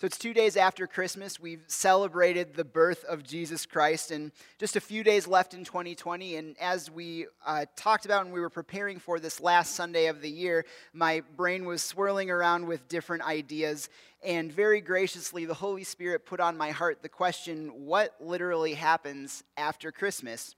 So it's two days after Christmas. We've celebrated the birth of Jesus Christ, and just a few days left in 2020. And as we uh, talked about and we were preparing for this last Sunday of the year, my brain was swirling around with different ideas. And very graciously, the Holy Spirit put on my heart the question what literally happens after Christmas?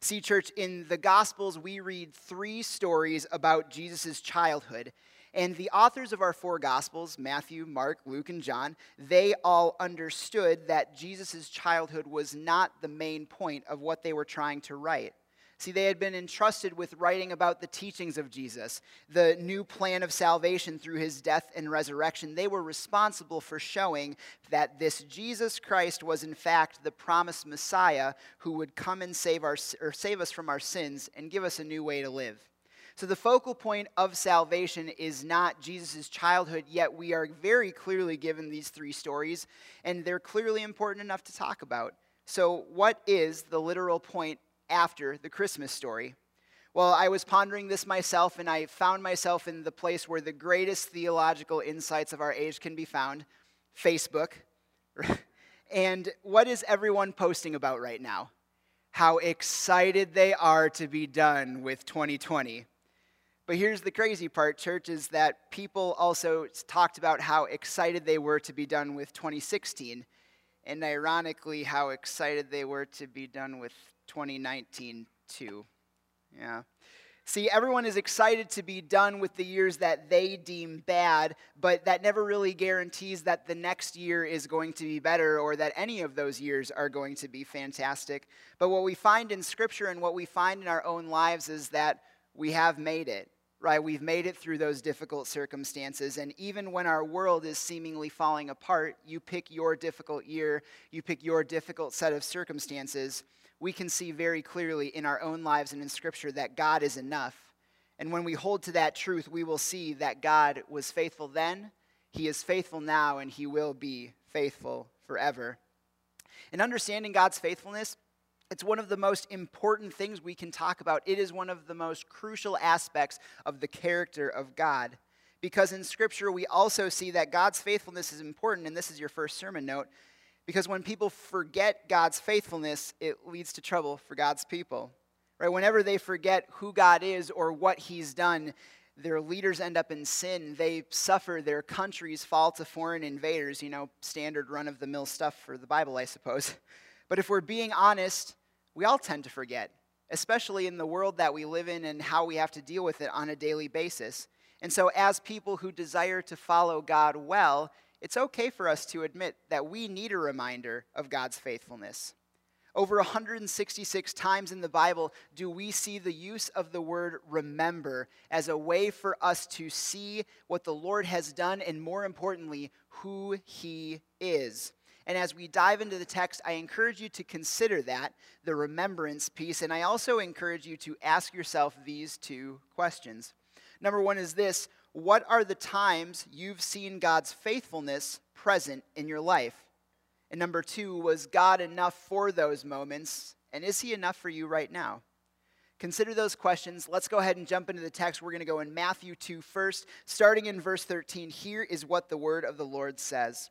See, church, in the Gospels, we read three stories about Jesus' childhood. And the authors of our four Gospels, Matthew, Mark, Luke, and John, they all understood that Jesus' childhood was not the main point of what they were trying to write. See, they had been entrusted with writing about the teachings of Jesus, the new plan of salvation through his death and resurrection. They were responsible for showing that this Jesus Christ was, in fact, the promised Messiah who would come and save, our, or save us from our sins and give us a new way to live. So, the focal point of salvation is not Jesus' childhood, yet we are very clearly given these three stories, and they're clearly important enough to talk about. So, what is the literal point after the Christmas story? Well, I was pondering this myself, and I found myself in the place where the greatest theological insights of our age can be found Facebook. and what is everyone posting about right now? How excited they are to be done with 2020. But here's the crazy part, church, is that people also talked about how excited they were to be done with 2016, and ironically, how excited they were to be done with 2019 too. Yeah. See, everyone is excited to be done with the years that they deem bad, but that never really guarantees that the next year is going to be better or that any of those years are going to be fantastic. But what we find in Scripture and what we find in our own lives is that we have made it right? We've made it through those difficult circumstances. And even when our world is seemingly falling apart, you pick your difficult year, you pick your difficult set of circumstances. We can see very clearly in our own lives and in Scripture that God is enough. And when we hold to that truth, we will see that God was faithful then, He is faithful now, and He will be faithful forever. In understanding God's faithfulness, it's one of the most important things we can talk about. It is one of the most crucial aspects of the character of God. Because in Scripture, we also see that God's faithfulness is important, and this is your first sermon note. Because when people forget God's faithfulness, it leads to trouble for God's people. Right? Whenever they forget who God is or what He's done, their leaders end up in sin. They suffer. Their countries fall to foreign invaders. You know, standard run of the mill stuff for the Bible, I suppose. But if we're being honest, we all tend to forget, especially in the world that we live in and how we have to deal with it on a daily basis. And so, as people who desire to follow God well, it's okay for us to admit that we need a reminder of God's faithfulness. Over 166 times in the Bible do we see the use of the word remember as a way for us to see what the Lord has done and, more importantly, who He is. And as we dive into the text, I encourage you to consider that, the remembrance piece. And I also encourage you to ask yourself these two questions. Number one is this What are the times you've seen God's faithfulness present in your life? And number two, was God enough for those moments? And is He enough for you right now? Consider those questions. Let's go ahead and jump into the text. We're going to go in Matthew 2 first. Starting in verse 13, here is what the word of the Lord says.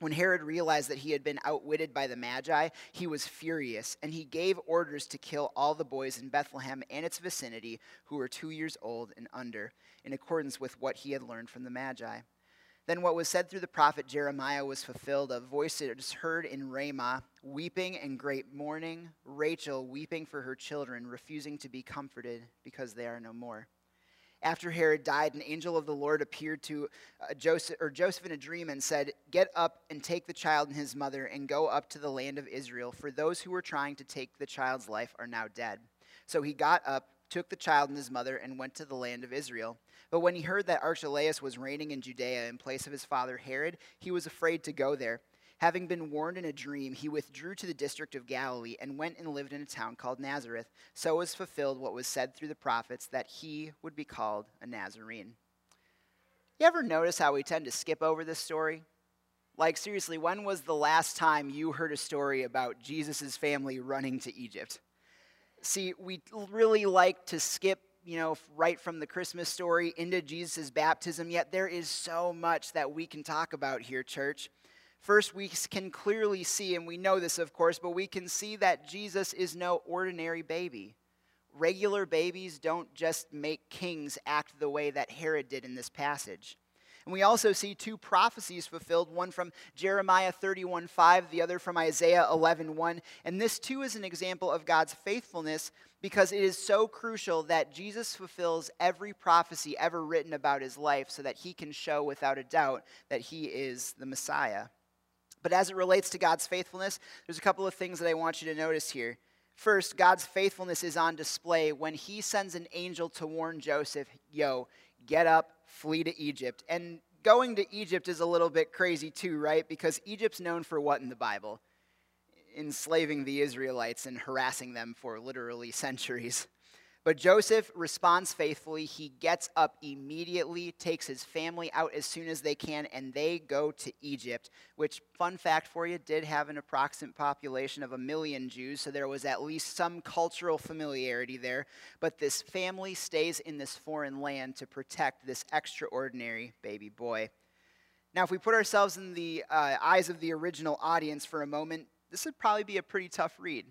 When Herod realized that he had been outwitted by the Magi, he was furious, and he gave orders to kill all the boys in Bethlehem and its vicinity who were two years old and under, in accordance with what he had learned from the Magi. Then what was said through the prophet Jeremiah was fulfilled. A voice is heard in Ramah, weeping and great mourning, Rachel weeping for her children, refusing to be comforted because they are no more. After Herod died, an angel of the Lord appeared to uh, Joseph, or Joseph in a dream and said, Get up and take the child and his mother and go up to the land of Israel, for those who were trying to take the child's life are now dead. So he got up, took the child and his mother, and went to the land of Israel. But when he heard that Archelaus was reigning in Judea in place of his father Herod, he was afraid to go there. Having been warned in a dream, he withdrew to the district of Galilee and went and lived in a town called Nazareth. So was fulfilled what was said through the prophets that he would be called a Nazarene. You ever notice how we tend to skip over this story? Like, seriously, when was the last time you heard a story about Jesus' family running to Egypt? See, we really like to skip, you know, right from the Christmas story into Jesus' baptism, yet there is so much that we can talk about here, church. First, we can clearly see, and we know this, of course, but we can see that Jesus is no ordinary baby. Regular babies don't just make kings act the way that Herod did in this passage. And we also see two prophecies fulfilled, one from Jeremiah 31 5, the other from Isaiah 11 1. And this too is an example of God's faithfulness because it is so crucial that Jesus fulfills every prophecy ever written about his life so that he can show without a doubt that he is the Messiah. But as it relates to God's faithfulness, there's a couple of things that I want you to notice here. First, God's faithfulness is on display when he sends an angel to warn Joseph, yo, get up, flee to Egypt. And going to Egypt is a little bit crazy too, right? Because Egypt's known for what in the Bible? Enslaving the Israelites and harassing them for literally centuries. But Joseph responds faithfully. He gets up immediately, takes his family out as soon as they can, and they go to Egypt, which, fun fact for you, did have an approximate population of a million Jews, so there was at least some cultural familiarity there. But this family stays in this foreign land to protect this extraordinary baby boy. Now, if we put ourselves in the uh, eyes of the original audience for a moment, this would probably be a pretty tough read.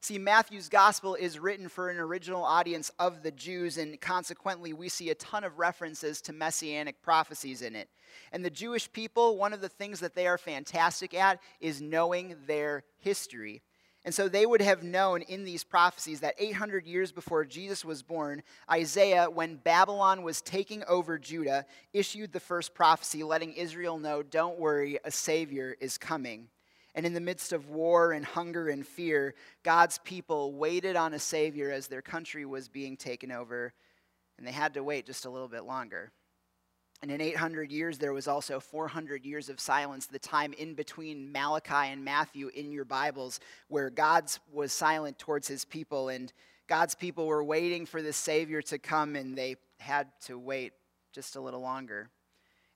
See, Matthew's gospel is written for an original audience of the Jews, and consequently, we see a ton of references to messianic prophecies in it. And the Jewish people, one of the things that they are fantastic at is knowing their history. And so they would have known in these prophecies that 800 years before Jesus was born, Isaiah, when Babylon was taking over Judah, issued the first prophecy letting Israel know, don't worry, a Savior is coming. And in the midst of war and hunger and fear, God's people waited on a Savior as their country was being taken over, and they had to wait just a little bit longer. And in 800 years, there was also 400 years of silence, the time in between Malachi and Matthew in your Bibles, where God was silent towards his people, and God's people were waiting for the Savior to come, and they had to wait just a little longer.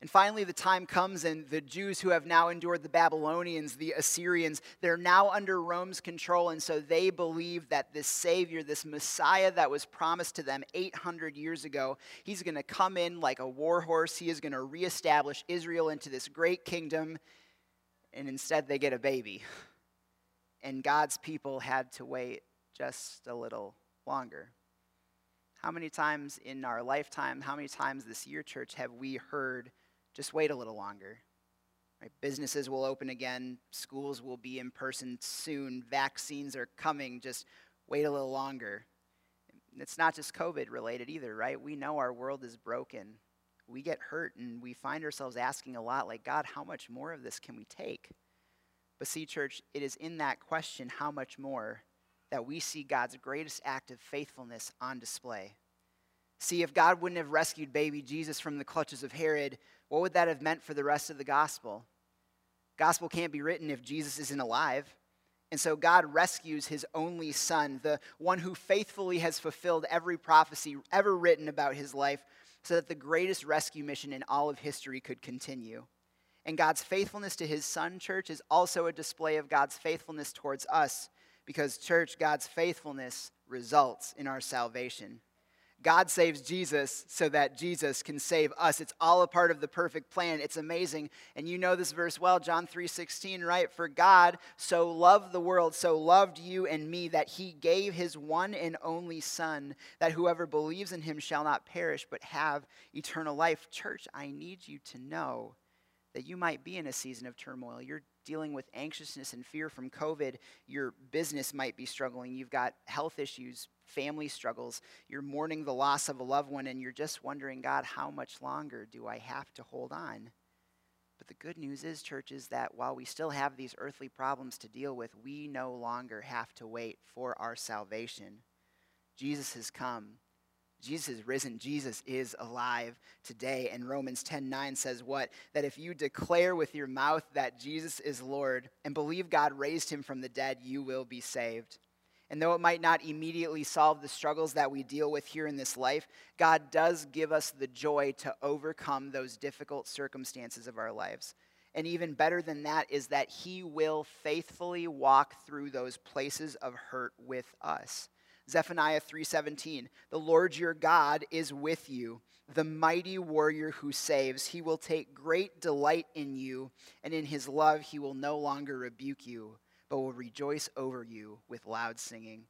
And finally, the time comes, and the Jews who have now endured the Babylonians, the Assyrians, they're now under Rome's control. And so they believe that this Savior, this Messiah that was promised to them 800 years ago, he's going to come in like a war horse. He is going to reestablish Israel into this great kingdom. And instead, they get a baby. And God's people had to wait just a little longer. How many times in our lifetime, how many times this year, church, have we heard? Just wait a little longer. Right? Businesses will open again, schools will be in person soon, vaccines are coming. Just wait a little longer. It's not just COVID related either, right? We know our world is broken. We get hurt and we find ourselves asking a lot like, God, how much more of this can we take? But see, church, it is in that question, how much more, that we see God's greatest act of faithfulness on display. See, if God wouldn't have rescued baby Jesus from the clutches of Herod, what would that have meant for the rest of the gospel? Gospel can't be written if Jesus isn't alive. And so God rescues his only son, the one who faithfully has fulfilled every prophecy ever written about his life, so that the greatest rescue mission in all of history could continue. And God's faithfulness to his son, church, is also a display of God's faithfulness towards us, because, church, God's faithfulness results in our salvation. God saves Jesus so that Jesus can save us. It's all a part of the perfect plan. It's amazing. And you know this verse well, John 3:16, right? For God so loved the world, so loved you and me that he gave his one and only son that whoever believes in him shall not perish but have eternal life. Church, I need you to know that you might be in a season of turmoil. Dealing with anxiousness and fear from COVID. Your business might be struggling. You've got health issues, family struggles. You're mourning the loss of a loved one, and you're just wondering, God, how much longer do I have to hold on? But the good news is, church, is that while we still have these earthly problems to deal with, we no longer have to wait for our salvation. Jesus has come. Jesus is risen. Jesus is alive today. And Romans 10 9 says what? That if you declare with your mouth that Jesus is Lord and believe God raised him from the dead, you will be saved. And though it might not immediately solve the struggles that we deal with here in this life, God does give us the joy to overcome those difficult circumstances of our lives. And even better than that is that He will faithfully walk through those places of hurt with us. Zephaniah 3:17 The Lord your God is with you the mighty warrior who saves he will take great delight in you and in his love he will no longer rebuke you but will rejoice over you with loud singing.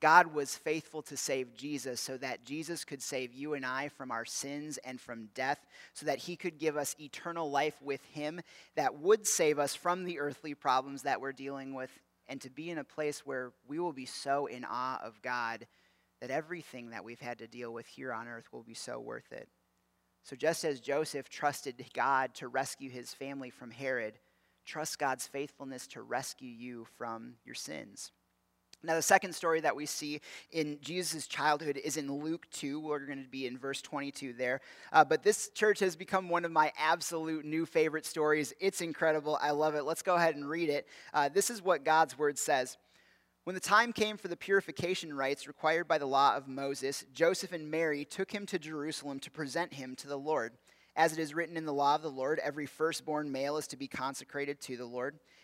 God was faithful to save Jesus so that Jesus could save you and I from our sins and from death, so that he could give us eternal life with him that would save us from the earthly problems that we're dealing with, and to be in a place where we will be so in awe of God that everything that we've had to deal with here on earth will be so worth it. So, just as Joseph trusted God to rescue his family from Herod, Trust God's faithfulness to rescue you from your sins. Now, the second story that we see in Jesus' childhood is in Luke 2. We're going to be in verse 22 there. Uh, but this church has become one of my absolute new favorite stories. It's incredible. I love it. Let's go ahead and read it. Uh, this is what God's word says. When the time came for the purification rites required by the law of Moses, Joseph and Mary took him to Jerusalem to present him to the Lord. As it is written in the law of the Lord, every firstborn male is to be consecrated to the Lord,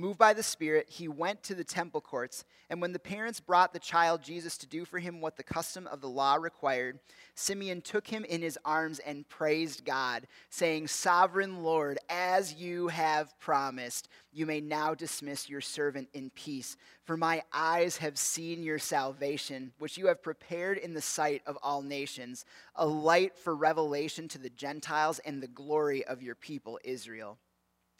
Moved by the Spirit, he went to the temple courts, and when the parents brought the child Jesus to do for him what the custom of the law required, Simeon took him in his arms and praised God, saying, Sovereign Lord, as you have promised, you may now dismiss your servant in peace, for my eyes have seen your salvation, which you have prepared in the sight of all nations, a light for revelation to the Gentiles and the glory of your people Israel.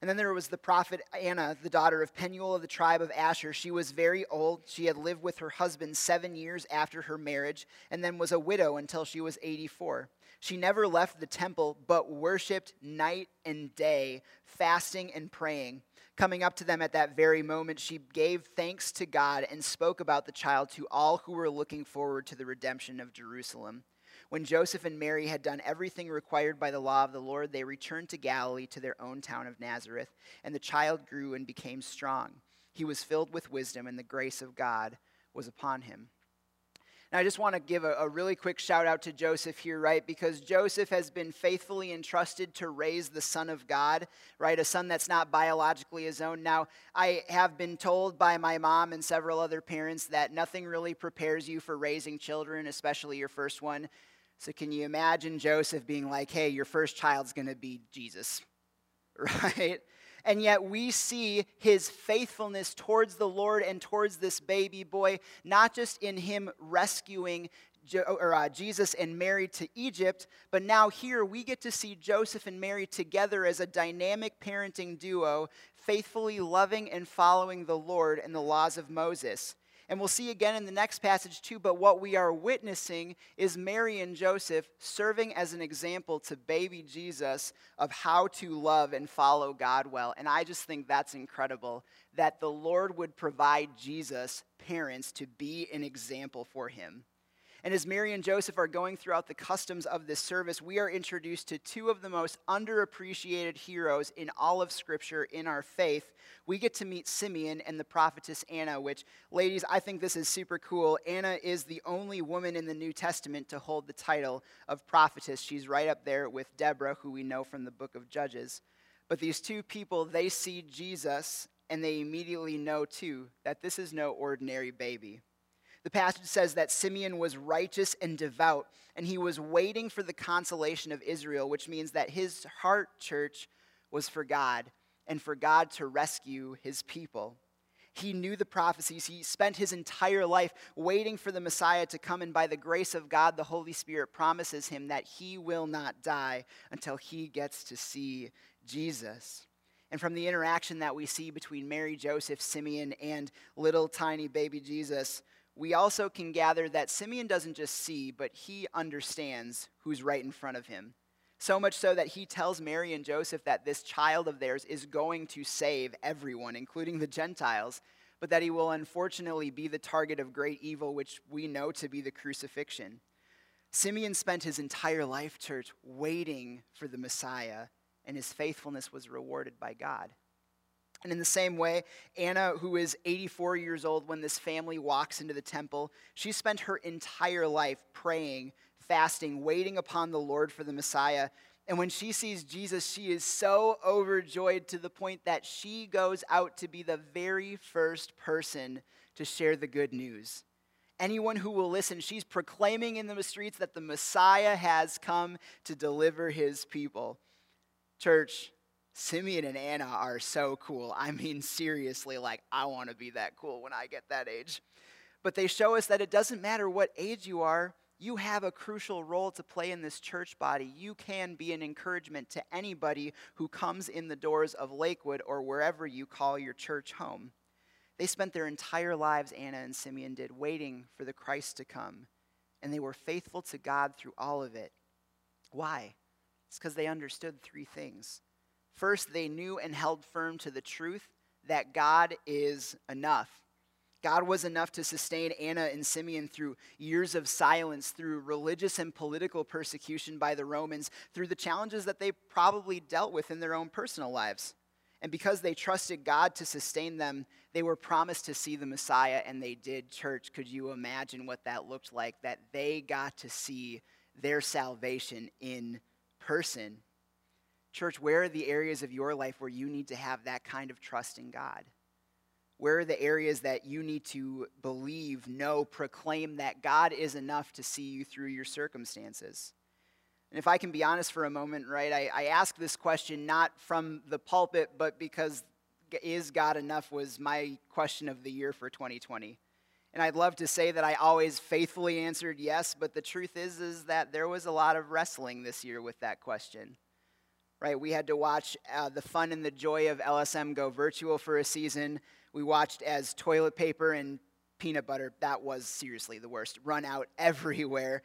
And then there was the prophet Anna, the daughter of Penuel of the tribe of Asher. She was very old. She had lived with her husband seven years after her marriage, and then was a widow until she was 84. She never left the temple, but worshiped night and day, fasting and praying. Coming up to them at that very moment, she gave thanks to God and spoke about the child to all who were looking forward to the redemption of Jerusalem. When Joseph and Mary had done everything required by the law of the Lord, they returned to Galilee to their own town of Nazareth, and the child grew and became strong. He was filled with wisdom, and the grace of God was upon him. Now, I just want to give a, a, really quick shout out to Joseph here, right? Because Joseph has been faithfully entrusted to raise the Son of God, right? A son that's not biologically his own. Now, I have been told by my mom and several other parents that nothing really prepares you for raising children, especially your first one, so, can you imagine Joseph being like, hey, your first child's going to be Jesus, right? And yet we see his faithfulness towards the Lord and towards this baby boy, not just in him rescuing or, uh, Jesus and Mary to Egypt, but now here we get to see Joseph and Mary together as a dynamic parenting duo, faithfully loving and following the Lord and the laws of Moses. And we'll see again in the next passage too, but what we are witnessing is Mary and Joseph serving as an example to baby Jesus of how to love and follow God well. And I just think that's incredible that the Lord would provide Jesus parents to be an example for him. And as Mary and Joseph are going throughout the customs of this service, we are introduced to two of the most underappreciated heroes in all of Scripture in our faith. We get to meet Simeon and the prophetess Anna, which, ladies, I think this is super cool. Anna is the only woman in the New Testament to hold the title of prophetess. She's right up there with Deborah, who we know from the book of Judges. But these two people, they see Jesus and they immediately know, too, that this is no ordinary baby. The passage says that Simeon was righteous and devout, and he was waiting for the consolation of Israel, which means that his heart, church, was for God and for God to rescue his people. He knew the prophecies. He spent his entire life waiting for the Messiah to come, and by the grace of God, the Holy Spirit promises him that he will not die until he gets to see Jesus. And from the interaction that we see between Mary, Joseph, Simeon, and little tiny baby Jesus, we also can gather that Simeon doesn't just see, but he understands who's right in front of him. So much so that he tells Mary and Joseph that this child of theirs is going to save everyone, including the Gentiles, but that he will unfortunately be the target of great evil, which we know to be the crucifixion. Simeon spent his entire life, church, waiting for the Messiah, and his faithfulness was rewarded by God. And in the same way, Anna, who is 84 years old when this family walks into the temple, she spent her entire life praying fasting, waiting upon the Lord for the Messiah. And when she sees Jesus, she is so overjoyed to the point that she goes out to be the very first person to share the good news. Anyone who will listen, she's proclaiming in the streets that the Messiah has come to deliver his people. Church, Simeon and Anna are so cool. I mean, seriously, like, I want to be that cool when I get that age. But they show us that it doesn't matter what age you are, you have a crucial role to play in this church body. You can be an encouragement to anybody who comes in the doors of Lakewood or wherever you call your church home. They spent their entire lives, Anna and Simeon did, waiting for the Christ to come. And they were faithful to God through all of it. Why? It's because they understood three things. First, they knew and held firm to the truth that God is enough. God was enough to sustain Anna and Simeon through years of silence, through religious and political persecution by the Romans, through the challenges that they probably dealt with in their own personal lives. And because they trusted God to sustain them, they were promised to see the Messiah, and they did. Church, could you imagine what that looked like? That they got to see their salvation in person. Church, where are the areas of your life where you need to have that kind of trust in God? Where are the areas that you need to believe, know, proclaim that God is enough to see you through your circumstances? And if I can be honest for a moment, right, I, I ask this question not from the pulpit, but because is God enough was my question of the year for 2020. And I'd love to say that I always faithfully answered yes, but the truth is is that there was a lot of wrestling this year with that question. Right? We had to watch uh, the fun and the joy of LSM go virtual for a season we watched as toilet paper and peanut butter, that was seriously the worst, run out everywhere.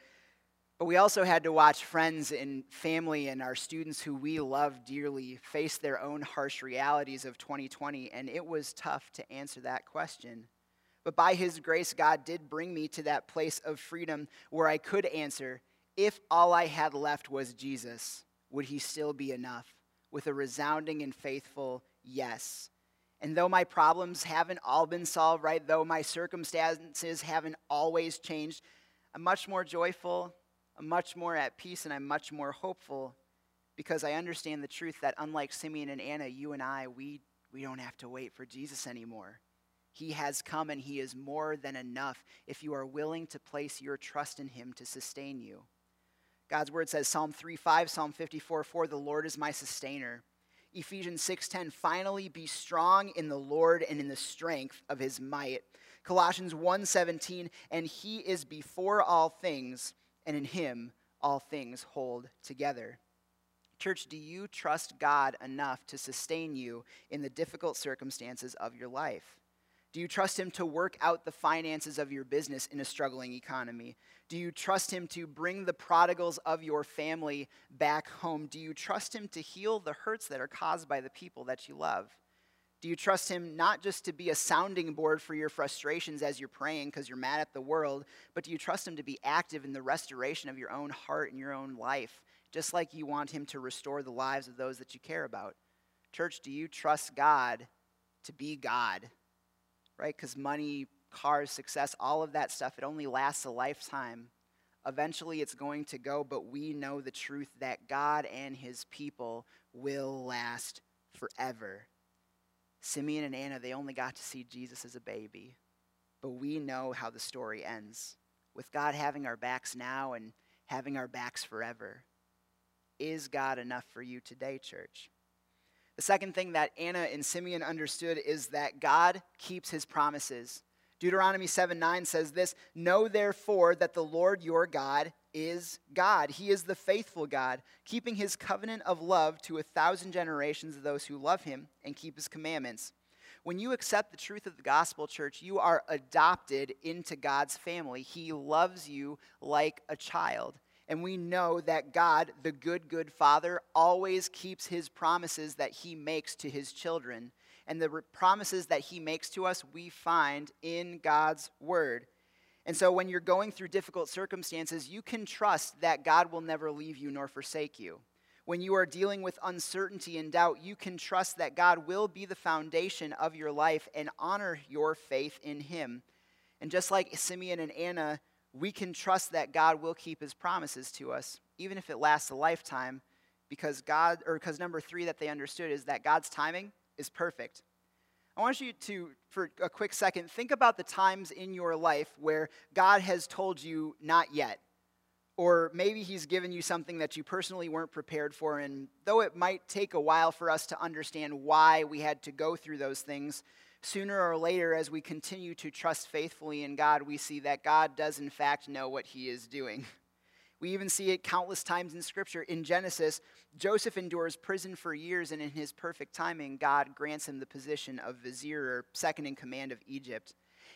But we also had to watch friends and family and our students who we love dearly face their own harsh realities of 2020, and it was tough to answer that question. But by His grace, God did bring me to that place of freedom where I could answer if all I had left was Jesus, would He still be enough? With a resounding and faithful yes. And though my problems haven't all been solved, right, though my circumstances haven't always changed, I'm much more joyful, I'm much more at peace, and I'm much more hopeful because I understand the truth that unlike Simeon and Anna, you and I, we, we don't have to wait for Jesus anymore. He has come and He is more than enough if you are willing to place your trust in Him to sustain you. God's word says, Psalm 3 5, Psalm 54 4, the Lord is my sustainer. Ephesians 6:10, finally be strong in the Lord and in the strength of his might. Colossians 1:17, and he is before all things, and in him all things hold together. Church, do you trust God enough to sustain you in the difficult circumstances of your life? Do you trust Him to work out the finances of your business in a struggling economy? Do you trust Him to bring the prodigals of your family back home? Do you trust Him to heal the hurts that are caused by the people that you love? Do you trust Him not just to be a sounding board for your frustrations as you're praying because you're mad at the world, but do you trust Him to be active in the restoration of your own heart and your own life, just like you want Him to restore the lives of those that you care about? Church, do you trust God to be God? Right? Because money, cars, success, all of that stuff, it only lasts a lifetime. Eventually it's going to go, but we know the truth that God and his people will last forever. Simeon and Anna, they only got to see Jesus as a baby. but we know how the story ends with God having our backs now and having our backs forever. Is God enough for you today, church? The second thing that Anna and Simeon understood is that God keeps his promises. Deuteronomy 7 9 says this Know therefore that the Lord your God is God. He is the faithful God, keeping his covenant of love to a thousand generations of those who love him and keep his commandments. When you accept the truth of the gospel, church, you are adopted into God's family. He loves you like a child. And we know that God, the good, good Father, always keeps his promises that he makes to his children. And the promises that he makes to us, we find in God's word. And so when you're going through difficult circumstances, you can trust that God will never leave you nor forsake you. When you are dealing with uncertainty and doubt, you can trust that God will be the foundation of your life and honor your faith in him. And just like Simeon and Anna we can trust that God will keep his promises to us, even if it lasts a lifetime, because God, or because number three that they understood is that God's timing is perfect. I want you to, for a quick second, think about the times in your life where God has told you not yet. Or maybe he's given you something that you personally weren't prepared for. And though it might take a while for us to understand why we had to go through those things, sooner or later, as we continue to trust faithfully in God, we see that God does, in fact, know what he is doing. We even see it countless times in Scripture. In Genesis, Joseph endures prison for years, and in his perfect timing, God grants him the position of vizier or second in command of Egypt.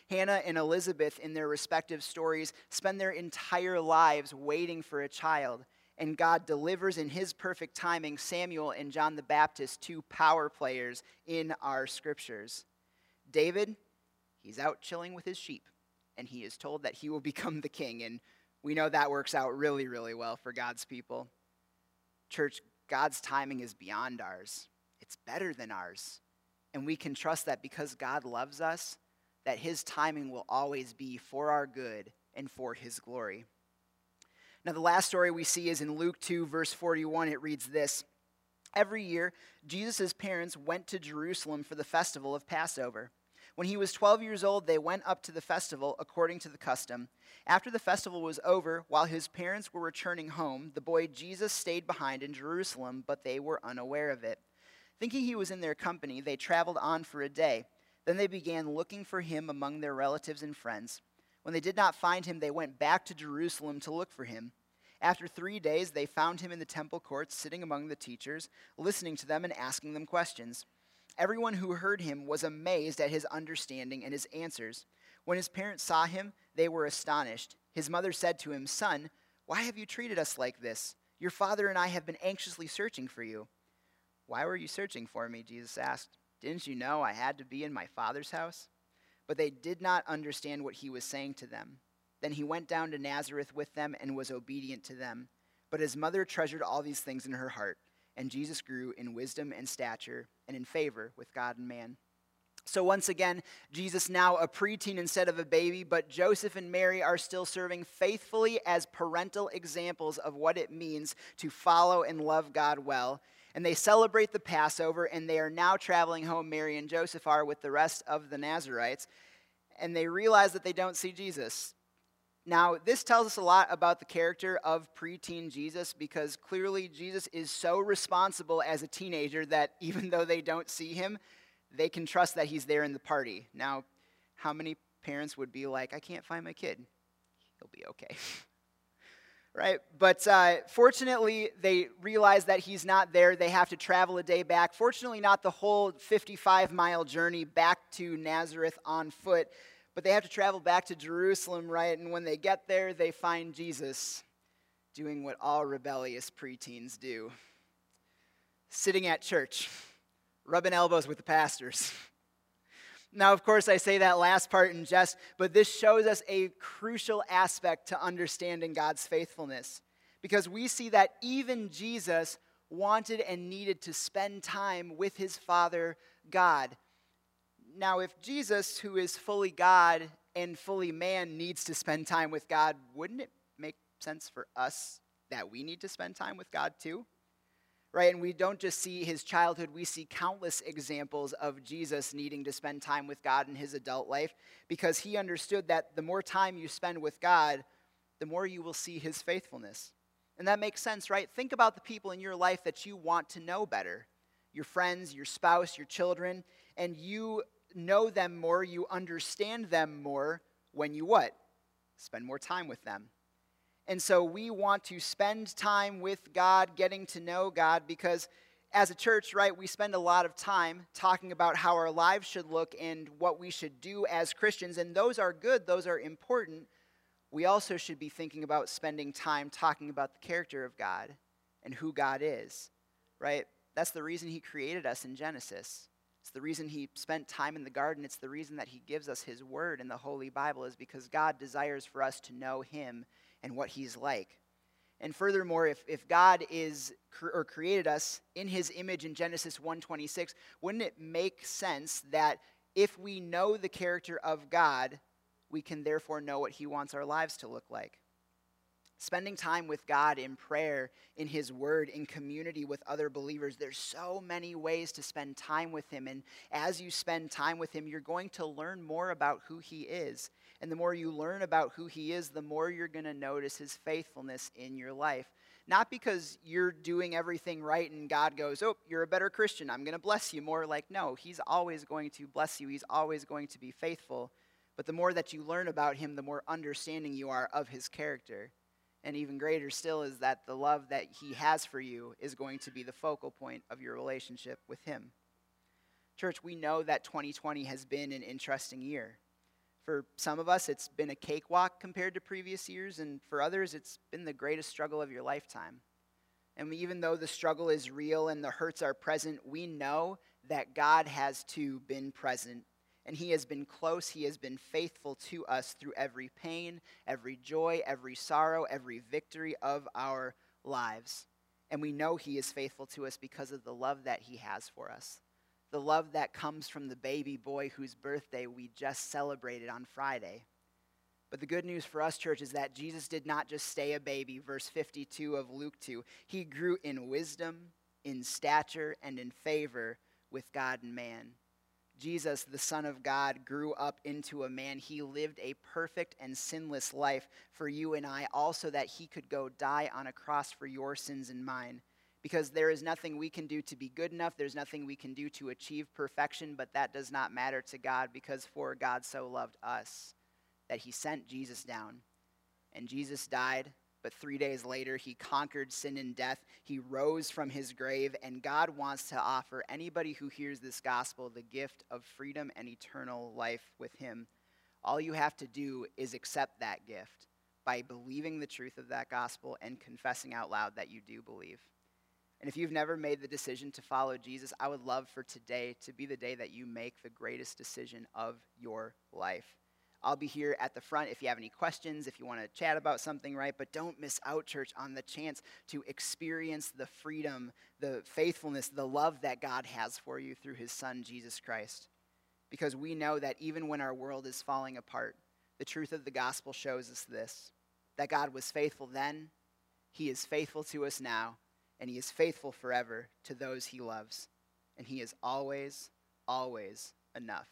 Hannah and Elizabeth, in their respective stories, spend their entire lives waiting for a child, and God delivers in his perfect timing Samuel and John the Baptist, two power players in our scriptures. David, he's out chilling with his sheep, and he is told that he will become the king. And we know that works out really, really well for God's people. Church, God's timing is beyond ours, it's better than ours. And we can trust that because God loves us, that his timing will always be for our good and for his glory. Now, the last story we see is in Luke 2, verse 41. It reads this Every year, Jesus' parents went to Jerusalem for the festival of Passover. When he was 12 years old, they went up to the festival according to the custom. After the festival was over, while his parents were returning home, the boy Jesus stayed behind in Jerusalem, but they were unaware of it. Thinking he was in their company, they traveled on for a day. Then they began looking for him among their relatives and friends. When they did not find him, they went back to Jerusalem to look for him. After three days, they found him in the temple courts, sitting among the teachers, listening to them and asking them questions. Everyone who heard him was amazed at his understanding and his answers. When his parents saw him, they were astonished. His mother said to him, Son, why have you treated us like this? Your father and I have been anxiously searching for you. Why were you searching for me? Jesus asked. Didn't you know I had to be in my father's house? But they did not understand what he was saying to them. Then he went down to Nazareth with them and was obedient to them. But his mother treasured all these things in her heart and Jesus grew in wisdom and stature and in favor with God and man. So, once again, Jesus now a preteen instead of a baby, but Joseph and Mary are still serving faithfully as parental examples of what it means to follow and love God well. And they celebrate the Passover, and they are now traveling home. Mary and Joseph are with the rest of the Nazarites, and they realize that they don't see Jesus. Now, this tells us a lot about the character of preteen Jesus because clearly Jesus is so responsible as a teenager that even though they don't see him, they can trust that he's there in the party. Now, how many parents would be like, I can't find my kid? He'll be okay. right? But uh, fortunately, they realize that he's not there. They have to travel a day back. Fortunately, not the whole 55 mile journey back to Nazareth on foot. But they have to travel back to Jerusalem, right? And when they get there, they find Jesus doing what all rebellious preteens do sitting at church, rubbing elbows with the pastors. Now, of course, I say that last part in jest, but this shows us a crucial aspect to understanding God's faithfulness. Because we see that even Jesus wanted and needed to spend time with his Father God. Now, if Jesus, who is fully God and fully man, needs to spend time with God, wouldn't it make sense for us that we need to spend time with God too? right? And we don't just see his childhood, we see countless examples of Jesus needing to spend time with God in his adult life because he understood that the more time you spend with God, the more you will see his faithfulness. And that makes sense, right? Think about the people in your life that you want to know better your friends, your spouse, your children, and you know them more, you understand them more when you what? Spend more time with them. And so we want to spend time with God, getting to know God, because as a church, right, we spend a lot of time talking about how our lives should look and what we should do as Christians. And those are good, those are important. We also should be thinking about spending time talking about the character of God and who God is, right? That's the reason He created us in Genesis. It's the reason He spent time in the garden. It's the reason that He gives us His word in the Holy Bible, is because God desires for us to know Him and what he's like. And furthermore, if, if God is or created us in his image in Genesis 1:26, wouldn't it make sense that if we know the character of God, we can therefore know what he wants our lives to look like? Spending time with God in prayer, in His Word, in community with other believers, there's so many ways to spend time with Him. And as you spend time with Him, you're going to learn more about who He is. And the more you learn about who He is, the more you're going to notice His faithfulness in your life. Not because you're doing everything right and God goes, Oh, you're a better Christian. I'm going to bless you more. Like, no, He's always going to bless you, He's always going to be faithful. But the more that you learn about Him, the more understanding you are of His character. And even greater still is that the love that He has for you is going to be the focal point of your relationship with Him. Church, we know that 2020 has been an interesting year. For some of us, it's been a cakewalk compared to previous years, and for others, it's been the greatest struggle of your lifetime. And even though the struggle is real and the hurts are present, we know that God has too been present and he has been close. He has been faithful to us through every pain, every joy, every sorrow, every victory of our lives. And we know he is faithful to us because of the love that he has for us. The love that comes from the baby boy whose birthday we just celebrated on Friday. But the good news for us, church, is that Jesus did not just stay a baby, verse 52 of Luke 2. He grew in wisdom, in stature, and in favor with God and man. Jesus, the Son of God, grew up into a man. He lived a perfect and sinless life for you and I, also that he could go die on a cross for your sins and mine. Because there is nothing we can do to be good enough, there's nothing we can do to achieve perfection, but that does not matter to God because for God so loved us that he sent Jesus down. And Jesus died but three days later, he conquered sin and death. He rose from his grave, and God wants to offer anybody who hears this gospel the gift of freedom and eternal life with him. All you have to do is accept that gift by believing the truth of that gospel and confessing out loud that you do believe. And if you've never made the decision to follow Jesus, I would love for today to be the day that you make the greatest decision of your life. I'll be here at the front if you have any questions, if you want to chat about something, right? But don't miss out, church, on the chance to experience the freedom, the faithfulness, the love that God has for you through his son, Jesus Christ. Because we know that even when our world is falling apart, the truth of the gospel shows us this that God was faithful then, he is faithful to us now, and he is faithful forever to those he loves. And he is always, always enough.